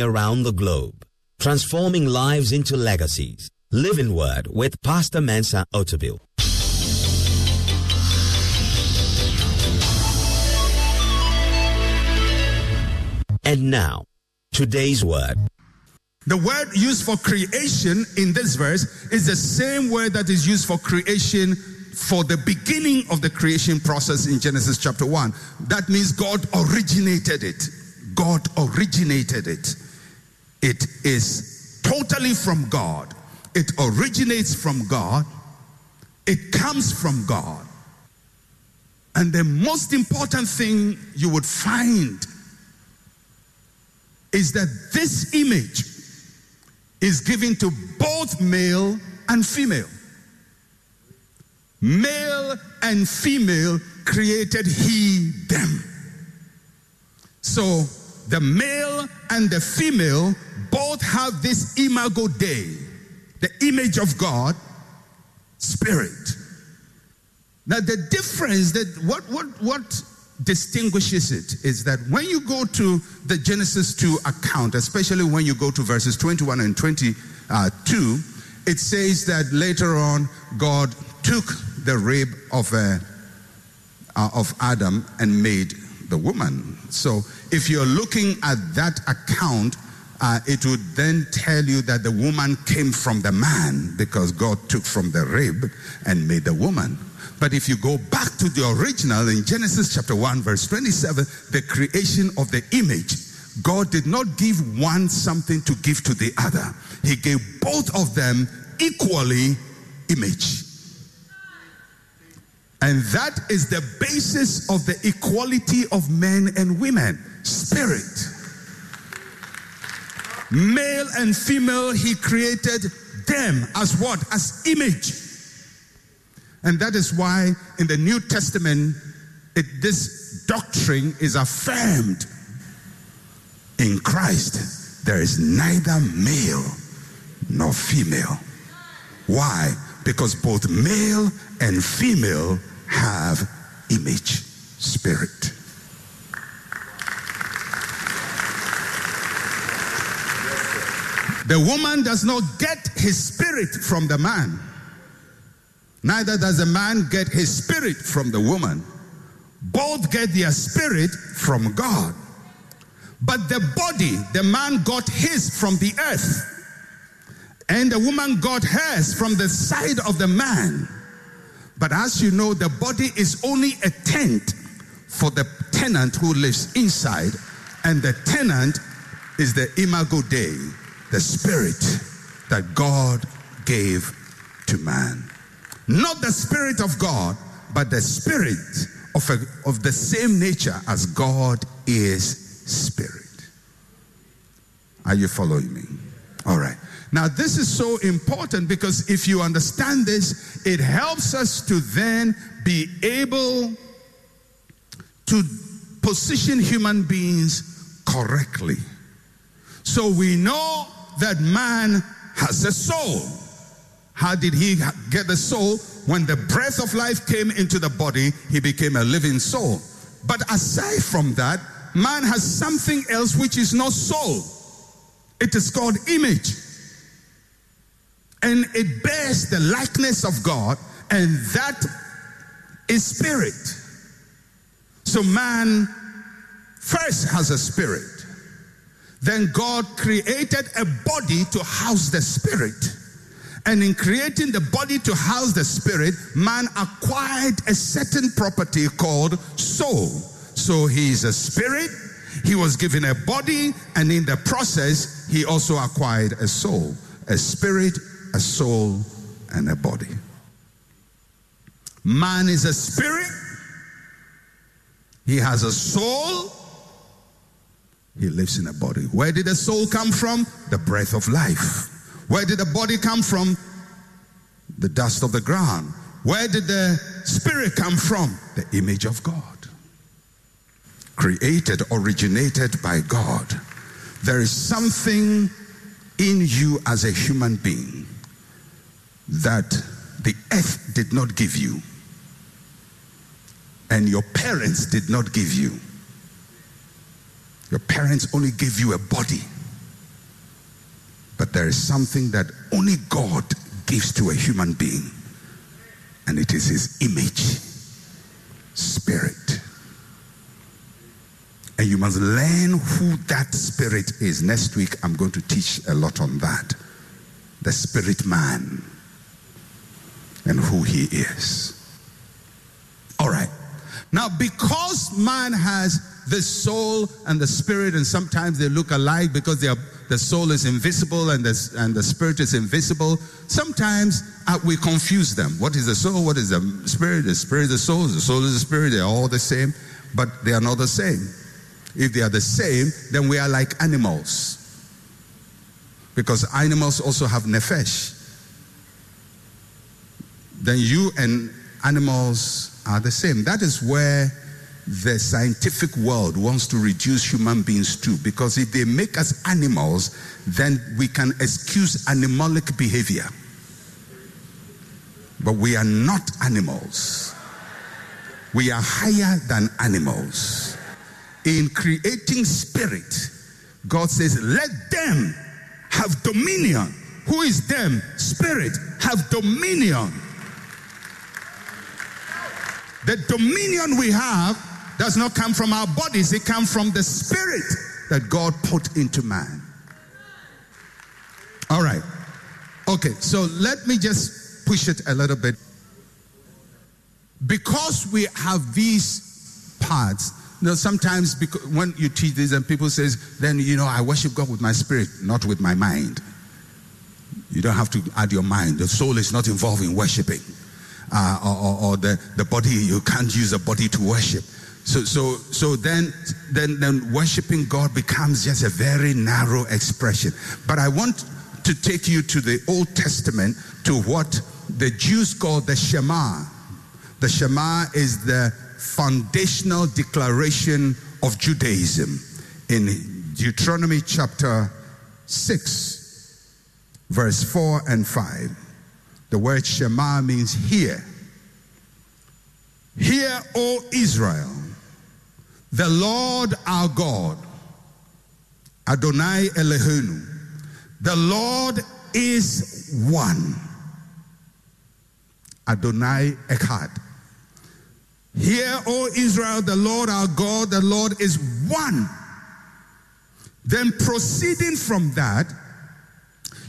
Around the globe. Transforming lives into legacies. Living Word with Pastor Mensa Otabil. And now, today's word. The word used for creation in this verse is the same word that is used for creation for the beginning of the creation process in Genesis chapter 1. That means God originated it. God originated it. It is totally from God. It originates from God. It comes from God. And the most important thing you would find is that this image is given to both male and female. Male and female created he them. So the male and the female both have this imago Dei, the image of God, spirit. Now the difference that what what what distinguishes it is that when you go to the Genesis 2 account, especially when you go to verses 21 and 22, it says that later on God took the rib of, uh, uh, of Adam and made the woman. So if you're looking at that account, uh, it would then tell you that the woman came from the man because God took from the rib and made the woman. But if you go back to the original in Genesis chapter 1, verse 27, the creation of the image, God did not give one something to give to the other. He gave both of them equally image. And that is the basis of the equality of men and women spirit. Male and female, he created them as what? As image. And that is why in the New Testament, it, this doctrine is affirmed. In Christ, there is neither male nor female. Why? Because both male and female have image, spirit. The woman does not get his spirit from the man. Neither does the man get his spirit from the woman. Both get their spirit from God. But the body, the man got his from the earth. And the woman got hers from the side of the man. But as you know, the body is only a tent for the tenant who lives inside. And the tenant is the imago Dei, the spirit that God gave to man. Not the Spirit of God, but the Spirit of, a, of the same nature as God is Spirit. Are you following me? All right. Now, this is so important because if you understand this, it helps us to then be able to position human beings correctly. So we know that man has a soul. How did he get the soul? When the breath of life came into the body, he became a living soul. But aside from that, man has something else which is not soul. It is called image. And it bears the likeness of God, and that is spirit. So man first has a spirit. Then God created a body to house the spirit. And in creating the body to house the spirit, man acquired a certain property called soul. So he is a spirit, he was given a body, and in the process, he also acquired a soul, a spirit, a soul, and a body. Man is a spirit, he has a soul, he lives in a body. Where did the soul come from? The breath of life. Where did the body come from? The dust of the ground. Where did the spirit come from? The image of God. Created, originated by God. There is something in you as a human being that the earth did not give you, and your parents did not give you. Your parents only gave you a body. But there is something that only God gives to a human being, and it is his image, spirit. And you must learn who that spirit is. Next week, I'm going to teach a lot on that. The spirit man and who he is. All right. Now, because man has the soul and the spirit, and sometimes they look alike because are, the soul is invisible and the, and the spirit is invisible. Sometimes uh, we confuse them. What is the soul? What is the spirit? The spirit is the soul. The soul is the spirit. They're all the same, but they are not the same. If they are the same, then we are like animals. Because animals also have nefesh. Then you and animals are the same. That is where the scientific world wants to reduce human beings to. Because if they make us animals, then we can excuse animalic behavior. But we are not animals. We are higher than animals in creating spirit, God says, let them have dominion. Who is them? Spirit. Have dominion. The dominion we have does not come from our bodies, it comes from the spirit that God put into man. All right. Okay, so let me just push it a little bit. Because we have these parts, you know, sometimes because when you teach this and people says, then you know, I worship God with my spirit, not with my mind. You don't have to add your mind. The soul is not involved in worshiping. Uh, or, or, or, the, the body, you can't use the body to worship. So, so, so then, then, then worshiping God becomes just a very narrow expression. But I want to take you to the Old Testament to what the Jews call the Shema. The Shema is the foundational declaration of Judaism in Deuteronomy chapter 6, verse 4 and 5. The word Shema means hear. Hear, O Israel, the Lord our God, Adonai Eloheinu, the Lord is one. Adonai Echad. Hear, O Israel, the Lord our God, the Lord is one. Then proceeding from that,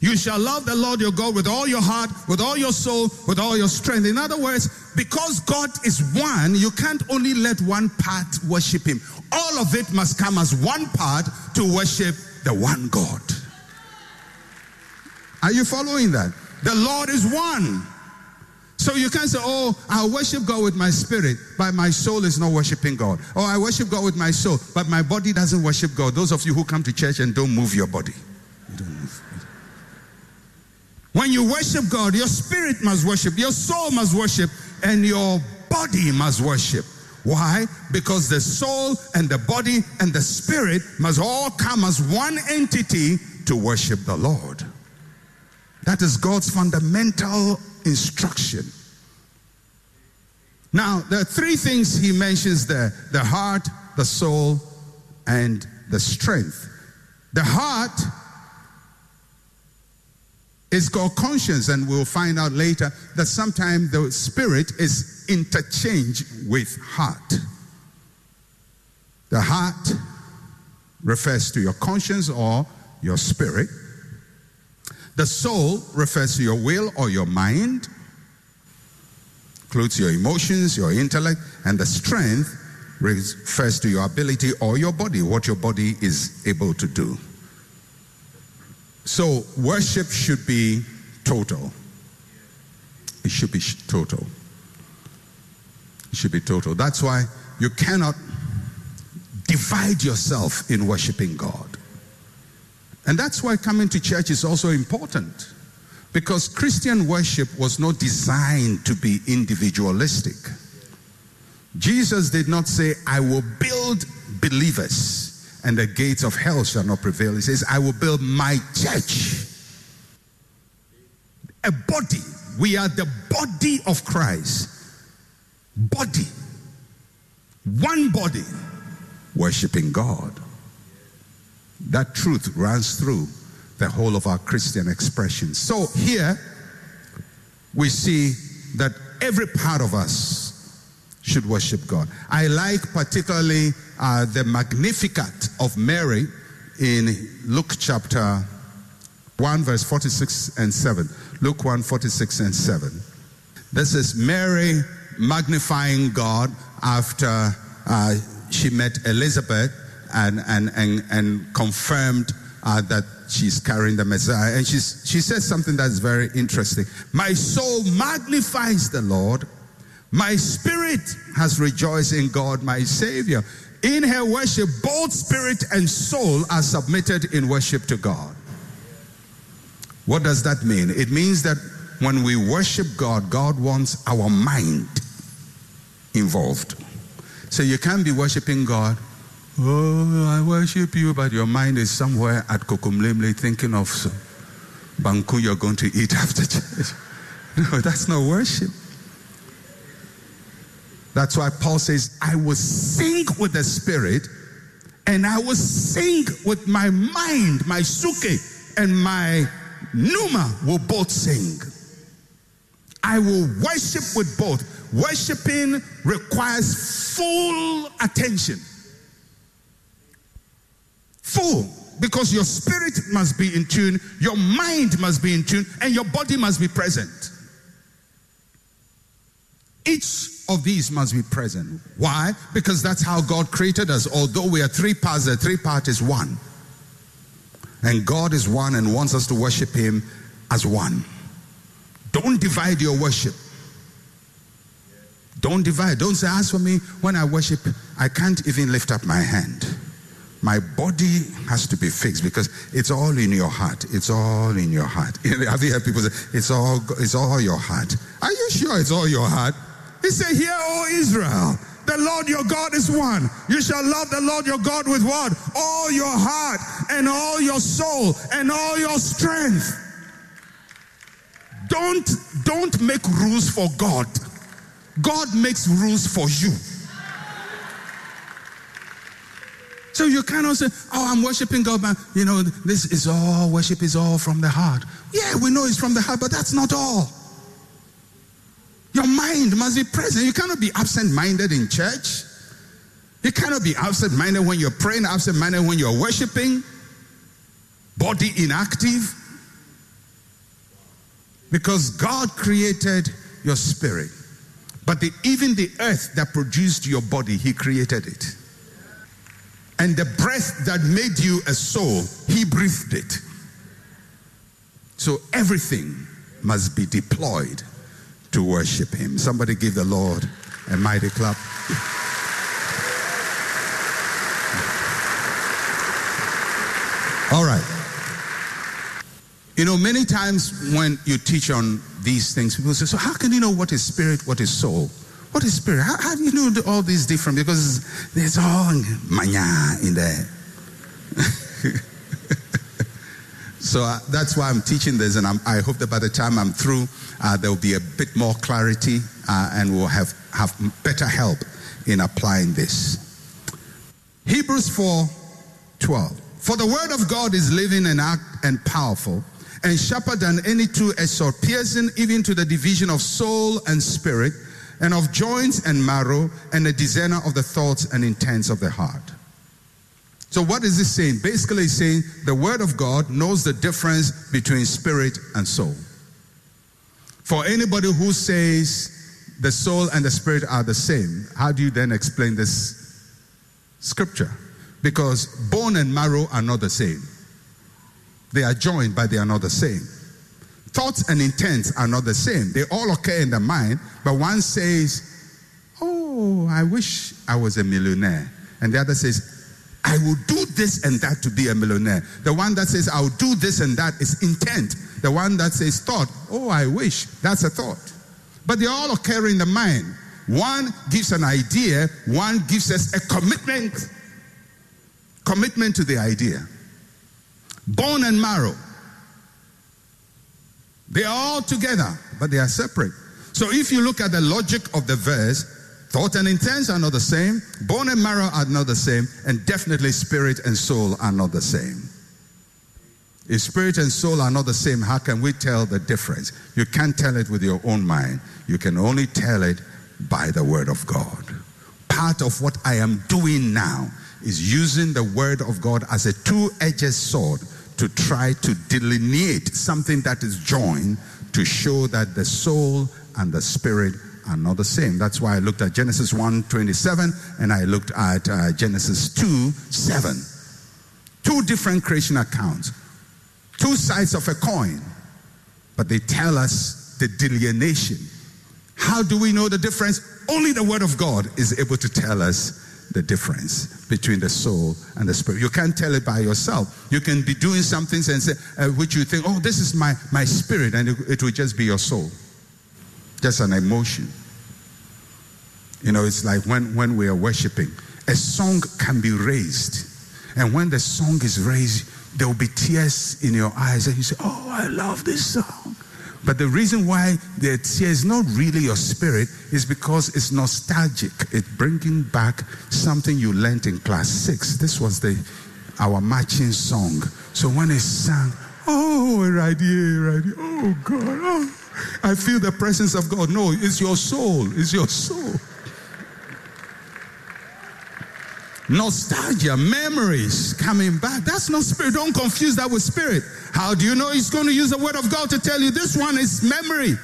you shall love the Lord your God with all your heart, with all your soul, with all your strength. In other words, because God is one, you can't only let one part worship Him. All of it must come as one part to worship the one God. Are you following that? The Lord is one. So you can't say, oh, I worship God with my spirit, but my soul is not worshiping God. Or I worship God with my soul, but my body doesn't worship God. Those of you who come to church and don't move your body. When you worship God, your spirit must worship, your soul must worship, and your body must worship. Why? Because the soul and the body and the spirit must all come as one entity to worship the Lord. That is God's fundamental instruction. Now, there are three things he mentions there the heart, the soul, and the strength. The heart is called conscience, and we'll find out later that sometimes the spirit is interchanged with heart. The heart refers to your conscience or your spirit. The soul refers to your will or your mind, includes your emotions, your intellect, and the strength refers to your ability or your body, what your body is able to do. So, worship should be total. It should be total. It should be total. That's why you cannot divide yourself in worshiping God. And that's why coming to church is also important. Because Christian worship was not designed to be individualistic. Jesus did not say, I will build believers and the gates of hell shall not prevail. He says, I will build my church. A body. We are the body of Christ. Body. One body. Worshiping God. That truth runs through the whole of our Christian expression. So here we see that every part of us should worship God. I like particularly uh, the Magnificat of Mary in Luke chapter 1, verse 46 and 7. Luke 1, 46 and 7. This is Mary magnifying God after uh, she met Elizabeth and, and, and, and confirmed uh, that she's carrying the Messiah. And she's, she says something that's very interesting. My soul magnifies the Lord. My spirit has rejoiced in God, my Savior. In her worship, both spirit and soul are submitted in worship to God. What does that mean? It means that when we worship God, God wants our mind involved. So you can't be worshiping God. Oh, I worship you, but your mind is somewhere at Kokomlemle thinking of banku you're going to eat after church. No, that's not worship. That's why Paul says, I will sing with the Spirit and I will sing with my mind, my suke and my pneuma will both sing. I will worship with both. Worshipping requires full attention. Full. Because your spirit must be in tune, your mind must be in tune, and your body must be present. Each of these must be present. Why? Because that's how God created us. Although we are three parts, the three part is one. And God is one and wants us to worship Him as one. Don't divide your worship. Don't divide. Don't say, as for me, when I worship, I can't even lift up my hand. My body has to be fixed because it's all in your heart. It's all in your heart. Have you heard people say, it's all, it's all your heart? Are you sure it's all your heart? He said, Hear, O Israel, the Lord your God is one. You shall love the Lord your God with what? All your heart and all your soul and all your strength. Don't, don't make rules for God. God makes rules for you. So you cannot say, oh, I'm worshiping God, but you know, this is all, worship is all from the heart. Yeah, we know it's from the heart, but that's not all. Your mind must be present. You cannot be absent minded in church. You cannot be absent minded when you're praying, absent minded when you're worshiping, body inactive. Because God created your spirit. But the, even the earth that produced your body, He created it. And the breath that made you a soul, He breathed it. So everything must be deployed to worship Him. Somebody give the Lord a mighty clap. All right. You know, many times when you teach on these things, people say, So, how can you know what is spirit, what is soul? What is spirit? How, how do you know all these different? Because there's all mania in there. so uh, that's why I'm teaching this, and I'm, i hope that by the time I'm through, uh, there will be a bit more clarity uh, and we'll have, have better help in applying this. Hebrews 4 12. For the word of God is living and and powerful, and sharper than any two-edged sword, piercing even to the division of soul and spirit, and of joints and marrow, and a discerner of the thoughts and intents of the heart. So, what is this saying? Basically, it's saying the Word of God knows the difference between spirit and soul. For anybody who says the soul and the spirit are the same, how do you then explain this scripture? Because bone and marrow are not the same. They are joined, but they are not the same. Thoughts and intents are not the same. They all occur in the mind, but one says, Oh, I wish I was a millionaire. And the other says, I will do this and that to be a millionaire. The one that says, I'll do this and that is intent. The one that says thought, oh, I wish, that's a thought. But they all occur in the mind. One gives an idea, one gives us a commitment. Commitment to the idea. Bone and marrow. They are all together, but they are separate. So if you look at the logic of the verse, Thought and intents are not the same. Bone and marrow are not the same. And definitely spirit and soul are not the same. If spirit and soul are not the same, how can we tell the difference? You can't tell it with your own mind. You can only tell it by the word of God. Part of what I am doing now is using the word of God as a two edged sword to try to delineate something that is joined to show that the soul and the spirit are not the same. That's why I looked at Genesis 1 27 and I looked at uh, Genesis 2 7. Two different creation accounts, two sides of a coin, but they tell us the delineation. How do we know the difference? Only the Word of God is able to tell us the difference between the soul and the spirit. You can't tell it by yourself. You can be doing something and say, uh, which you think, oh, this is my, my spirit, and it, it will just be your soul. Just an emotion. You know, it's like when, when we are worshiping, a song can be raised. And when the song is raised, there will be tears in your eyes, and you say, Oh, I love this song. But the reason why the tear is not really your spirit is because it's nostalgic. It's bringing back something you learned in class six. This was the our marching song. So when it sang, oh, right here, right here, oh God, oh, I feel the presence of God. No, it's your soul. It's your soul. Nostalgia, memories coming back. That's not spirit. Don't confuse that with spirit. How do you know he's going to use the word of God to tell you this one is memory?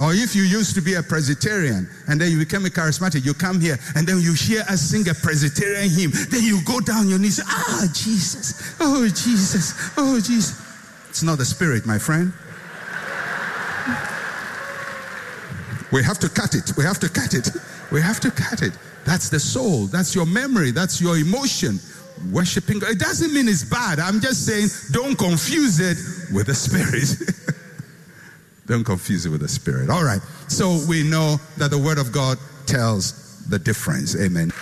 Or if you used to be a Presbyterian and then you became a charismatic, you come here and then you hear us sing a Presbyterian hymn, then you go down your knees, ah, Jesus, oh, Jesus, oh, Jesus. It's not the spirit, my friend. We have to cut it. We have to cut it. We have to cut it. That's the soul. That's your memory. That's your emotion. Worshipping God. It doesn't mean it's bad. I'm just saying don't confuse it with the spirit. don't confuse it with the spirit. All right. So we know that the word of God tells the difference. Amen.